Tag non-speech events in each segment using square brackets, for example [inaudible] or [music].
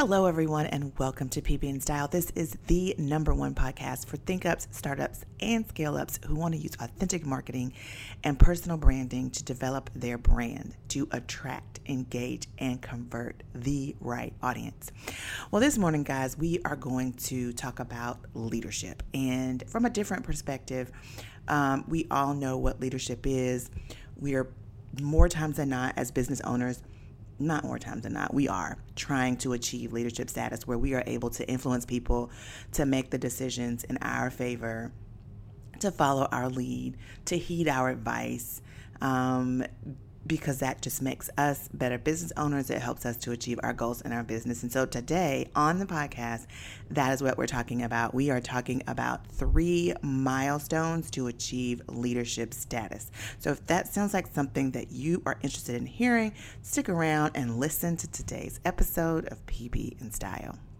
Hello, everyone, and welcome to PB and Style. This is the number one podcast for think ups, startups, and scale ups who want to use authentic marketing and personal branding to develop their brand to attract, engage, and convert the right audience. Well, this morning, guys, we are going to talk about leadership and from a different perspective. Um, we all know what leadership is. We are more times than not, as business owners, not more times than not, we are trying to achieve leadership status where we are able to influence people to make the decisions in our favor, to follow our lead, to heed our advice. Um, because that just makes us better business owners. It helps us to achieve our goals in our business. And so today on the podcast, that is what we're talking about. We are talking about three milestones to achieve leadership status. So if that sounds like something that you are interested in hearing, stick around and listen to today's episode of PB and Style.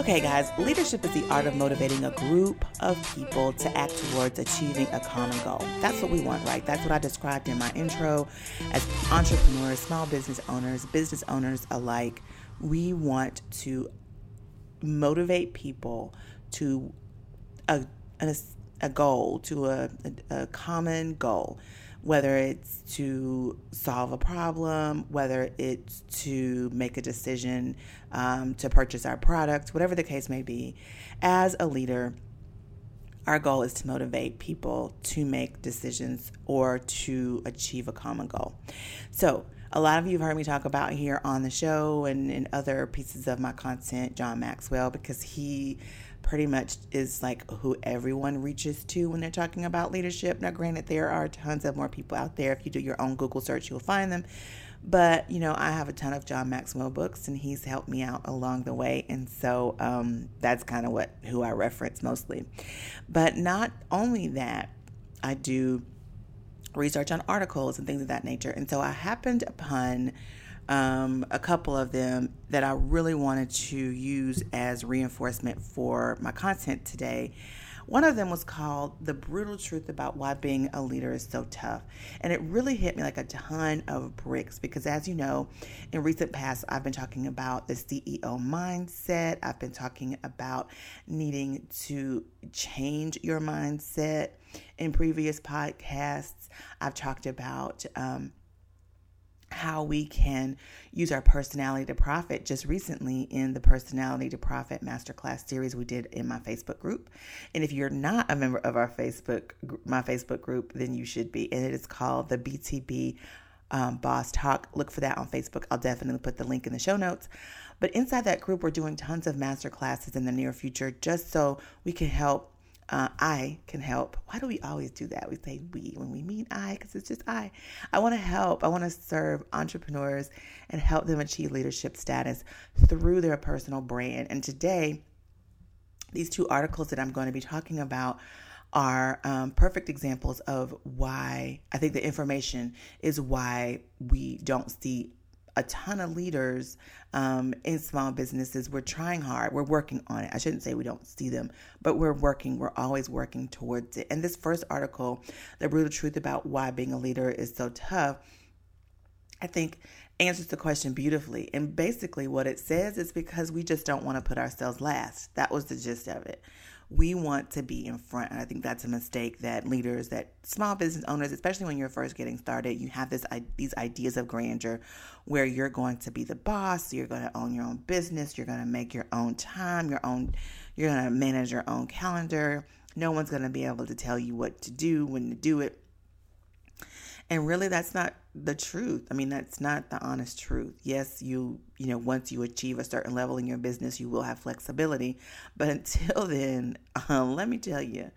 Okay, guys, leadership is the art of motivating a group of people to act towards achieving a common goal. That's what we want, right? That's what I described in my intro as entrepreneurs, small business owners, business owners alike. We want to motivate people to a, a, a goal, to a, a, a common goal whether it's to solve a problem, whether it's to make a decision um, to purchase our product, whatever the case may be, as a leader, our goal is to motivate people to make decisions or to achieve a common goal. So, a lot of you have heard me talk about here on the show and in other pieces of my content, John Maxwell, because he pretty much is like who everyone reaches to when they're talking about leadership. Now, granted, there are tons of more people out there. If you do your own Google search, you'll find them. But, you know, I have a ton of John Maxwell books and he's helped me out along the way. And so um, that's kind of what who I reference mostly. But not only that, I do research on articles and things of that nature. And so I happened upon um, a couple of them that I really wanted to use as reinforcement for my content today. One of them was called The Brutal Truth About Why Being a Leader is So Tough. And it really hit me like a ton of bricks because, as you know, in recent past, I've been talking about the CEO mindset. I've been talking about needing to change your mindset. In previous podcasts, I've talked about um, how we can use our personality to profit. Just recently, in the Personality to Profit Masterclass series we did in my Facebook group, and if you're not a member of our Facebook my Facebook group, then you should be. And it is called the BTB um, Boss Talk. Look for that on Facebook. I'll definitely put the link in the show notes. But inside that group, we're doing tons of master classes in the near future, just so we can help uh, I can help. Why do we always do that? We say we when we mean I because it's just I. I want to help. I want to serve entrepreneurs and help them achieve leadership status through their personal brand. And today, these two articles that I'm going to be talking about are um, perfect examples of why I think the information is why we don't see a ton of leaders um, in small businesses. We're trying hard. We're working on it. I shouldn't say we don't see them, but we're working. We're always working towards it. And this first article, The Brutal Truth About Why Being a Leader is So Tough, I think answers the question beautifully. And basically, what it says is because we just don't want to put ourselves last. That was the gist of it we want to be in front. And I think that's a mistake that leaders, that small business owners, especially when you're first getting started, you have this these ideas of grandeur where you're going to be the boss, you're going to own your own business, you're going to make your own time, your own you're going to manage your own calendar. No one's going to be able to tell you what to do, when to do it. And really that's not the truth. I mean, that's not the honest truth. Yes, you, you know, once you achieve a certain level in your business, you will have flexibility. But [laughs] until then, um, let me tell you,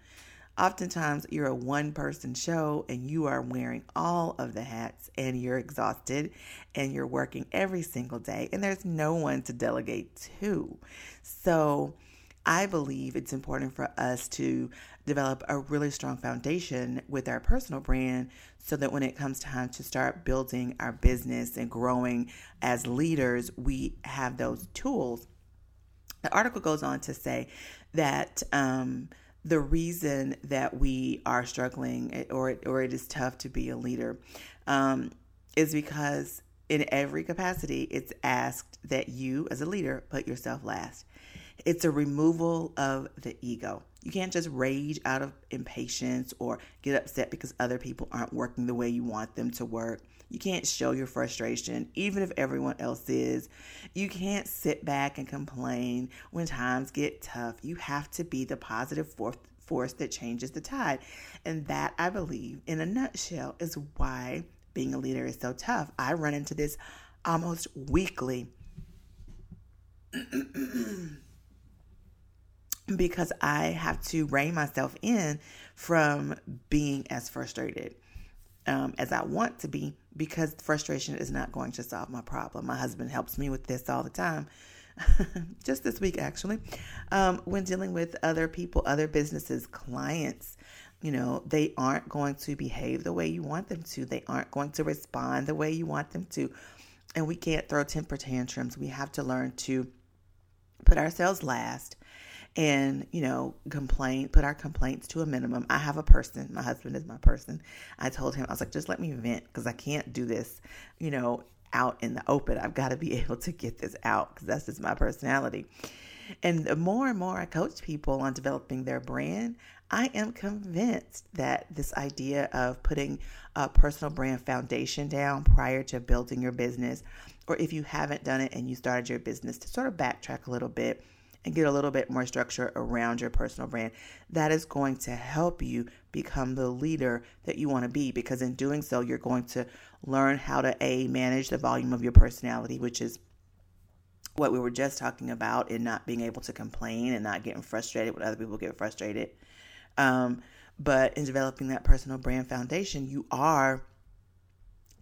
oftentimes you're a one person show and you are wearing all of the hats and you're exhausted and you're working every single day and there's no one to delegate to. So, I believe it's important for us to develop a really strong foundation with our personal brand so that when it comes time to start building our business and growing as leaders, we have those tools. The article goes on to say that um, the reason that we are struggling or, or it is tough to be a leader um, is because in every capacity, it's asked that you, as a leader, put yourself last. It's a removal of the ego. You can't just rage out of impatience or get upset because other people aren't working the way you want them to work. You can't show your frustration, even if everyone else is. You can't sit back and complain when times get tough. You have to be the positive force that changes the tide. And that, I believe, in a nutshell, is why being a leader is so tough. I run into this almost weekly. [clears throat] because I have to rein myself in from being as frustrated um, as I want to be because frustration is not going to solve my problem. My husband helps me with this all the time. [laughs] Just this week, actually, um, when dealing with other people, other businesses, clients, you know, they aren't going to behave the way you want them to. They aren't going to respond the way you want them to. And we can't throw temper tantrums. We have to learn to put ourselves last and you know complain put our complaints to a minimum. I have a person. My husband is my person. I told him i was like just let me vent because i can't do this you know out in the open. I've got to be [laughs] able to get this out because that's just my personality. And the more and more i coach people on developing their brand i am convinced that this idea of putting a personal brand foundation down prior to building your business or if you haven't done it and you started your business to sort of backtrack a little bit and get a little bit more structure around your personal brand. That is going to help you become the leader that you want to be because in doing so, you're going to learn how to A, manage the volume of your personality, which is what we were just talking about in not being able to complain and not getting frustrated when other people get frustrated. Um, but in developing that personal brand foundation, you are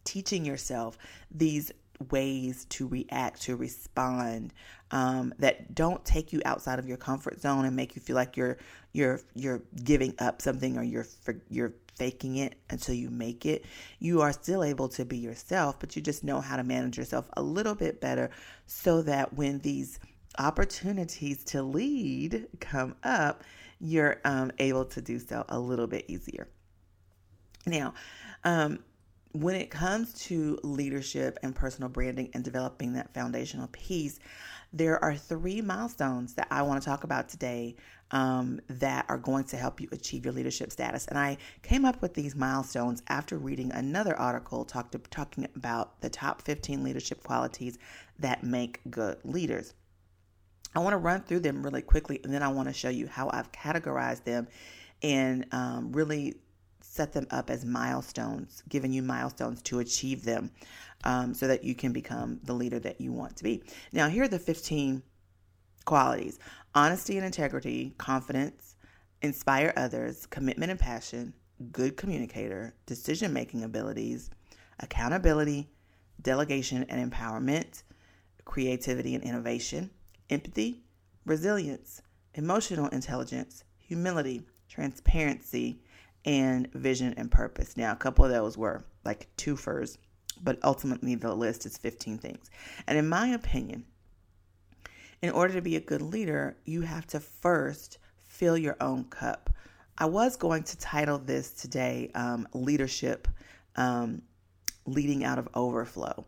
teaching yourself these ways to react, to respond, um, that don't take you outside of your comfort zone and make you feel like you're you're you're giving up something or you're you're faking it until you make it. You are still able to be yourself, but you just know how to manage yourself a little bit better so that when these opportunities to lead come up, you're um, able to do so a little bit easier. Now, um, when it comes to leadership and personal branding and developing that foundational piece, there are three milestones that I want to talk about today um, that are going to help you achieve your leadership status. And I came up with these milestones after reading another article talked, talking about the top 15 leadership qualities that make good leaders. I want to run through them really quickly and then I want to show you how I've categorized them and um, really set them up as milestones, giving you milestones to achieve them um, so that you can become the leader that you want to be. Now, here are the 15 qualities honesty and integrity, confidence, inspire others, commitment and passion, good communicator, decision making abilities, accountability, delegation and empowerment, creativity and innovation, empathy, resilience, emotional intelligence, humility, transparency, and vision and purpose. Now, a couple of those were like twofers, but ultimately the list is 15 things. And in my opinion, in order to be a good leader, you have to first fill your own cup. I was going to title this today um, Leadership um, Leading Out of Overflow.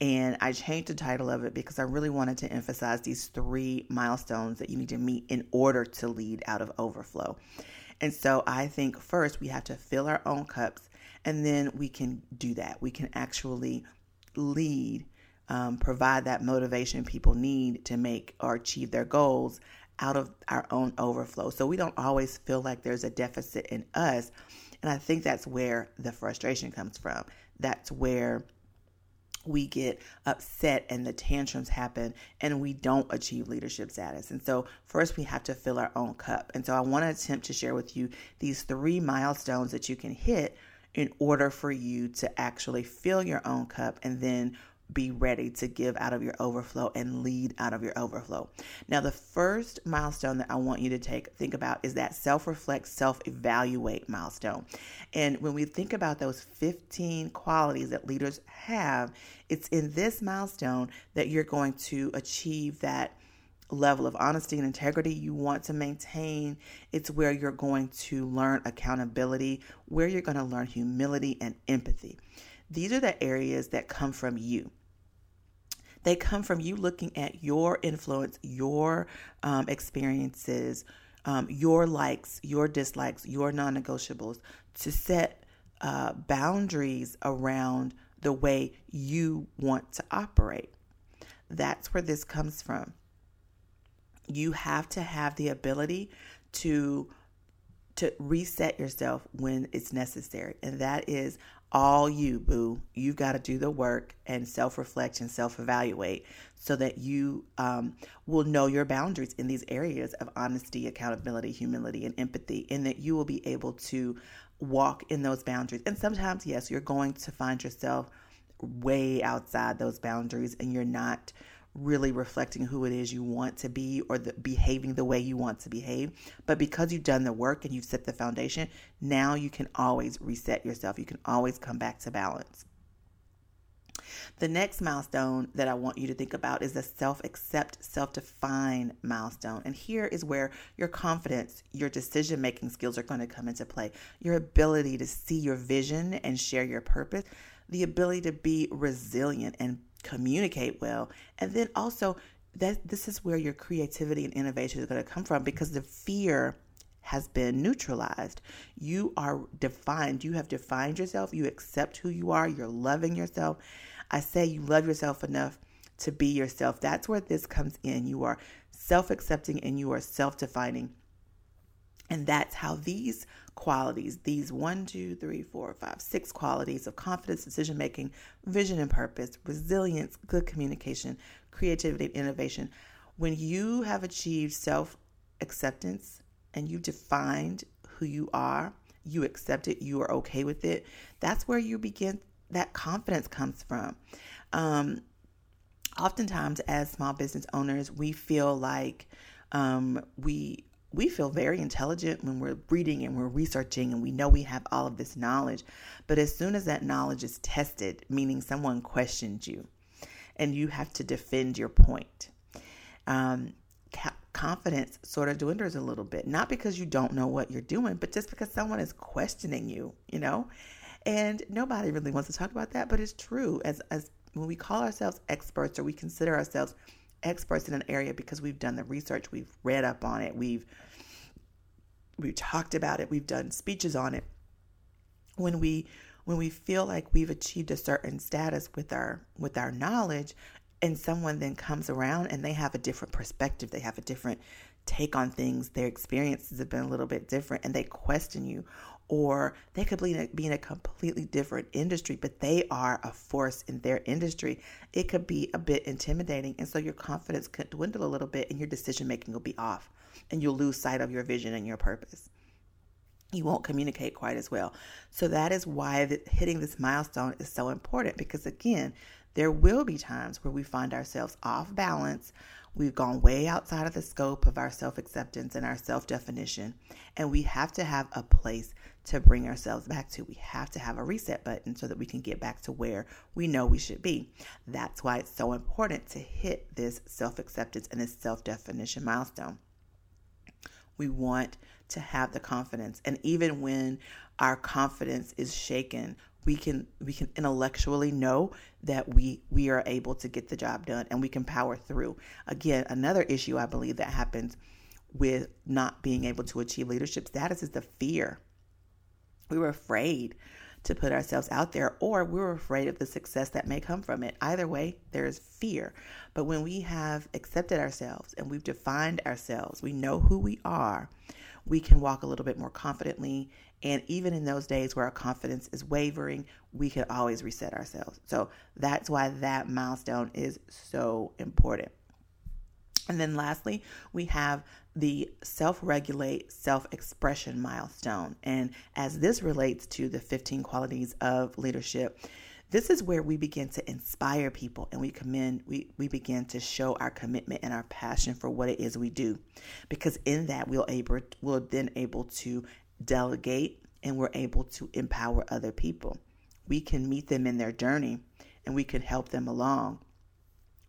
And I changed the title of it because I really wanted to emphasize these three milestones that you need to meet in order to lead out of overflow. And so I think first we have to fill our own cups and then we can do that. We can actually lead, um, provide that motivation people need to make or achieve their goals out of our own overflow. So we don't always feel like there's a deficit in us. And I think that's where the frustration comes from. That's where we get upset and the tantrums happen and we don't achieve leadership status. And so, first, we have to fill our own cup. And so, I want to attempt to share with you these three milestones that you can hit in order for you to actually fill your own cup and then be ready to give out of your overflow and lead out of your overflow. Now, the first milestone that I want you to take think about is that self-reflect, self-evaluate milestone. And when we think about those 15 qualities that leaders have, it's in this milestone that you're going to achieve that level of honesty and integrity you want to maintain. It's where you're going to learn accountability, where you're going to learn humility and empathy. These are the areas that come from you. They come from you looking at your influence, your um, experiences, um, your likes, your dislikes, your non negotiables to set uh, boundaries around the way you want to operate. That's where this comes from. You have to have the ability to to reset yourself when it's necessary. And that is all you, boo. You've got to do the work and self reflect and self evaluate so that you um, will know your boundaries in these areas of honesty, accountability, humility, and empathy, and that you will be able to walk in those boundaries. And sometimes, yes, you're going to find yourself way outside those boundaries and you're not really reflecting who it is you want to be or the, behaving the way you want to behave. But because you've done the work and you've set the foundation, now you can always reset yourself. You can always come back to balance. The next milestone that I want you to think about is the self accept, self define milestone. And here is where your confidence, your decision making skills are going to come into play. Your ability to see your vision and share your purpose, the ability to be resilient and communicate well. And then also, that this is where your creativity and innovation is going to come from because the fear has been neutralized. You are defined. You have defined yourself. You accept who you are. You're loving yourself. I say you love yourself enough to be yourself. That's where this comes in. You are self accepting and you are self defining. And that's how these qualities, these one, two, three, four, five, six qualities of confidence, decision making, vision and purpose, resilience, good communication, creativity, and innovation, when you have achieved self acceptance and you defined who you are, you accept it, you are okay with it, that's where you begin, that confidence comes from. Um, oftentimes, as small business owners, we feel like um, we we feel very intelligent when we're reading and we're researching and we know we have all of this knowledge. But as soon as that knowledge is tested, meaning someone questions you and you have to defend your point, um, confidence sort of dwindles a little bit. Not because you don't know what you're doing, but just because someone is questioning you, you know? And nobody really wants to talk about that, but it's true. As, as when we call ourselves experts or we consider ourselves experts in an area because we've done the research, we've read up on it, we've we've talked about it, we've done speeches on it. When we when we feel like we've achieved a certain status with our with our knowledge and someone then comes around and they have a different perspective, they have a different take on things, their experiences have been a little bit different and they question you or they could be in, a, be in a completely different industry, but they are a force in their industry. It could be a bit intimidating. And so your confidence could dwindle a little bit and your decision making will be off and you'll lose sight of your vision and your purpose. You won't communicate quite as well. So that is why the, hitting this milestone is so important because, again, there will be times where we find ourselves off balance We've gone way outside of the scope of our self acceptance and our self definition, and we have to have a place to bring ourselves back to. We have to have a reset button so that we can get back to where we know we should be. That's why it's so important to hit this self acceptance and this self definition milestone. We want to have the confidence, and even when our confidence is shaken, we can we can intellectually know that we we are able to get the job done and we can power through again another issue i believe that happens with not being able to achieve leadership status is the fear we were afraid to put ourselves out there or we were afraid of the success that may come from it either way there's fear but when we have accepted ourselves and we've defined ourselves we know who we are we can walk a little bit more confidently. And even in those days where our confidence is wavering, we can always reset ourselves. So that's why that milestone is so important. And then lastly, we have the self regulate, self expression milestone. And as this relates to the 15 qualities of leadership, This is where we begin to inspire people and we commend, we, we begin to show our commitment and our passion for what it is we do. Because in that we'll able we'll then able to delegate and we're able to empower other people. We can meet them in their journey and we can help them along.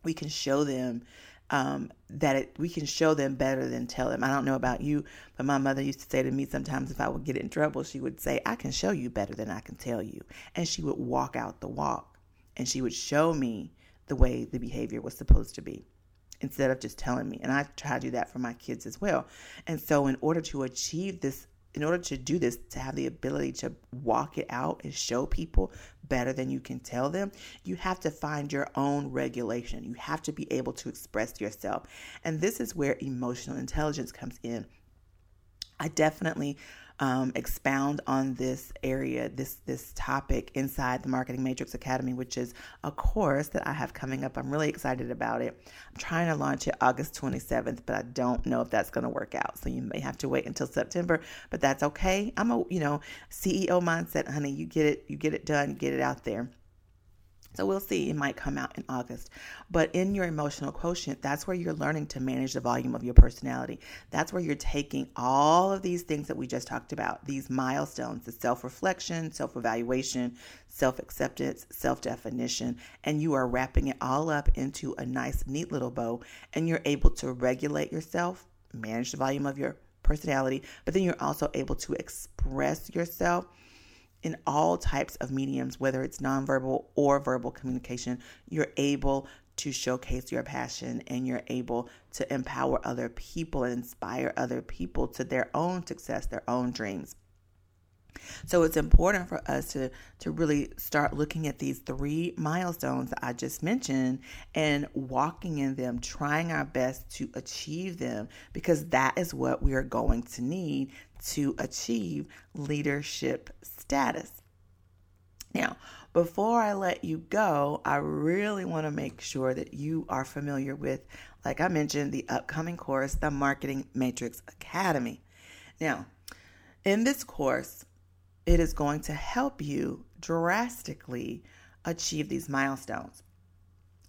We can show them um, that it, we can show them better than tell them. I don't know about you, but my mother used to say to me sometimes if I would get in trouble, she would say, I can show you better than I can tell you. And she would walk out the walk and she would show me the way the behavior was supposed to be instead of just telling me. And I try to do that for my kids as well. And so, in order to achieve this in order to do this, to have the ability to walk it out and show people better than you can tell them, you have to find your own regulation. You have to be able to express yourself. And this is where emotional intelligence comes in. I definitely um, expound on this area, this this topic inside the Marketing Matrix Academy, which is a course that I have coming up. I'm really excited about it. I'm trying to launch it August 27th, but I don't know if that's going to work out. So you may have to wait until September, but that's okay. I'm a you know CEO mindset, honey. You get it, you get it done, get it out there. So we'll see. It might come out in August. But in your emotional quotient, that's where you're learning to manage the volume of your personality. That's where you're taking all of these things that we just talked about, these milestones, the self reflection, self evaluation, self acceptance, self definition, and you are wrapping it all up into a nice, neat little bow. And you're able to regulate yourself, manage the volume of your personality, but then you're also able to express yourself in all types of mediums, whether it's nonverbal or verbal communication, you're able to showcase your passion and you're able to empower other people and inspire other people to their own success, their own dreams. So it's important for us to to really start looking at these three milestones that I just mentioned and walking in them, trying our best to achieve them because that is what we are going to need to achieve leadership status. Now, before I let you go, I really want to make sure that you are familiar with, like I mentioned, the upcoming course, the Marketing Matrix Academy. Now, in this course, it is going to help you drastically achieve these milestones.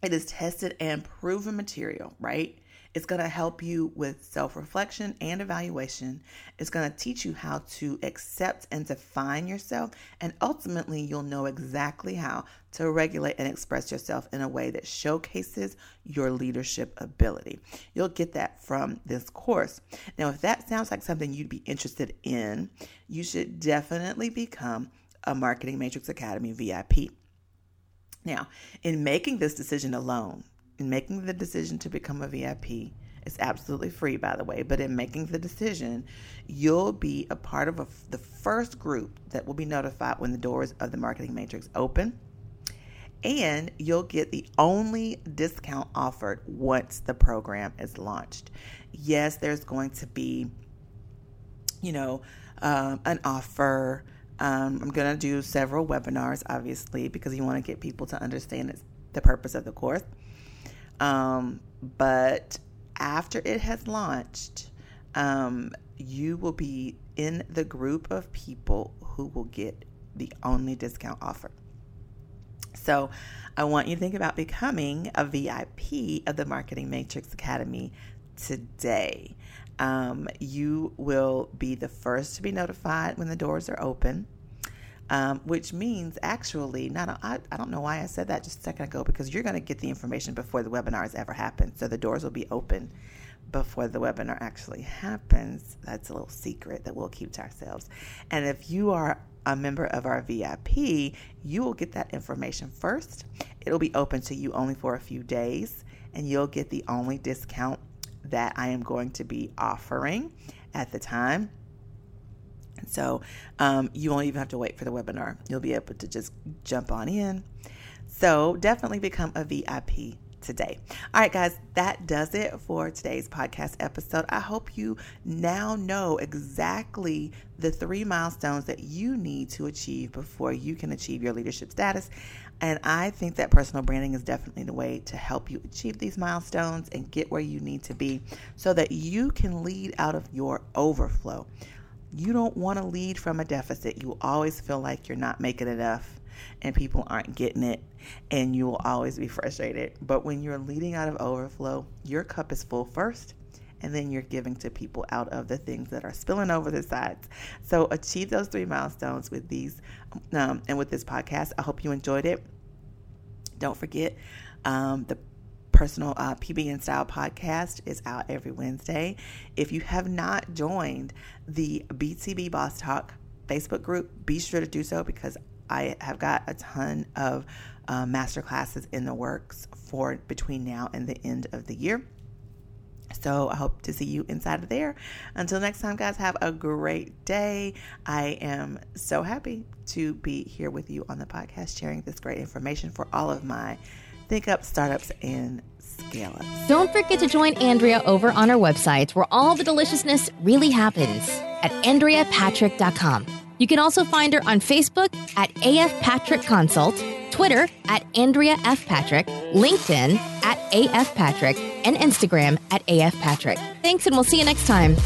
It is tested and proven material, right? It's going to help you with self reflection and evaluation. It's going to teach you how to accept and define yourself. And ultimately, you'll know exactly how to regulate and express yourself in a way that showcases your leadership ability. You'll get that from this course. Now, if that sounds like something you'd be interested in, you should definitely become a Marketing Matrix Academy VIP. Now, in making this decision alone, in making the decision to become a VIP, it's absolutely free, by the way, but in making the decision, you'll be a part of a, the first group that will be notified when the doors of the Marketing Matrix open. And you'll get the only discount offered once the program is launched. Yes, there's going to be, you know, um, an offer. Um, I'm going to do several webinars, obviously, because you want to get people to understand the purpose of the course. Um, but after it has launched, um, you will be in the group of people who will get the only discount offer. So I want you to think about becoming a VIP of the Marketing Matrix Academy today. Um, you will be the first to be notified when the doors are open um, which means actually, not I, I don't know why I said that just a second ago because you're going to get the information before the webinars ever happen. So the doors will be open before the webinar actually happens. That's a little secret that we'll keep to ourselves. And if you are a member of our VIP, you will get that information first. It'll be open to you only for a few days, and you'll get the only discount that I am going to be offering at the time. So um, you won't even have to wait for the webinar. You'll be able to just jump on in. So definitely become a VIP today. All right, guys, that does it for today's podcast episode. I hope you now know exactly the three milestones that you need to achieve before you can achieve your leadership status. And I think that personal branding is definitely the way to help you achieve these milestones and get where you need to be so that you can lead out of your overflow. You don't want to lead from a deficit. You always feel like you're not making enough and people aren't getting it, and you will always be frustrated. But when you're leading out of overflow, your cup is full first, and then you're giving to people out of the things that are spilling over the sides. So achieve those three milestones with these um, and with this podcast. I hope you enjoyed it. Don't forget um, the personal uh, PB and Style podcast is out every Wednesday. If you have not joined the BTB Boss Talk Facebook group, be sure to do so because I have got a ton of uh, master classes in the works for between now and the end of the year. So I hope to see you inside of there. Until next time, guys, have a great day. I am so happy to be here with you on the podcast, sharing this great information for all of my Think Up startups and scale ups. Don't forget to join Andrea over on our website where all the deliciousness really happens at AndreaPatrick.com. You can also find her on Facebook at AF Patrick Consult, Twitter at Andrea F. Patrick, LinkedIn at AF Patrick, and Instagram at AF Patrick. Thanks, and we'll see you next time.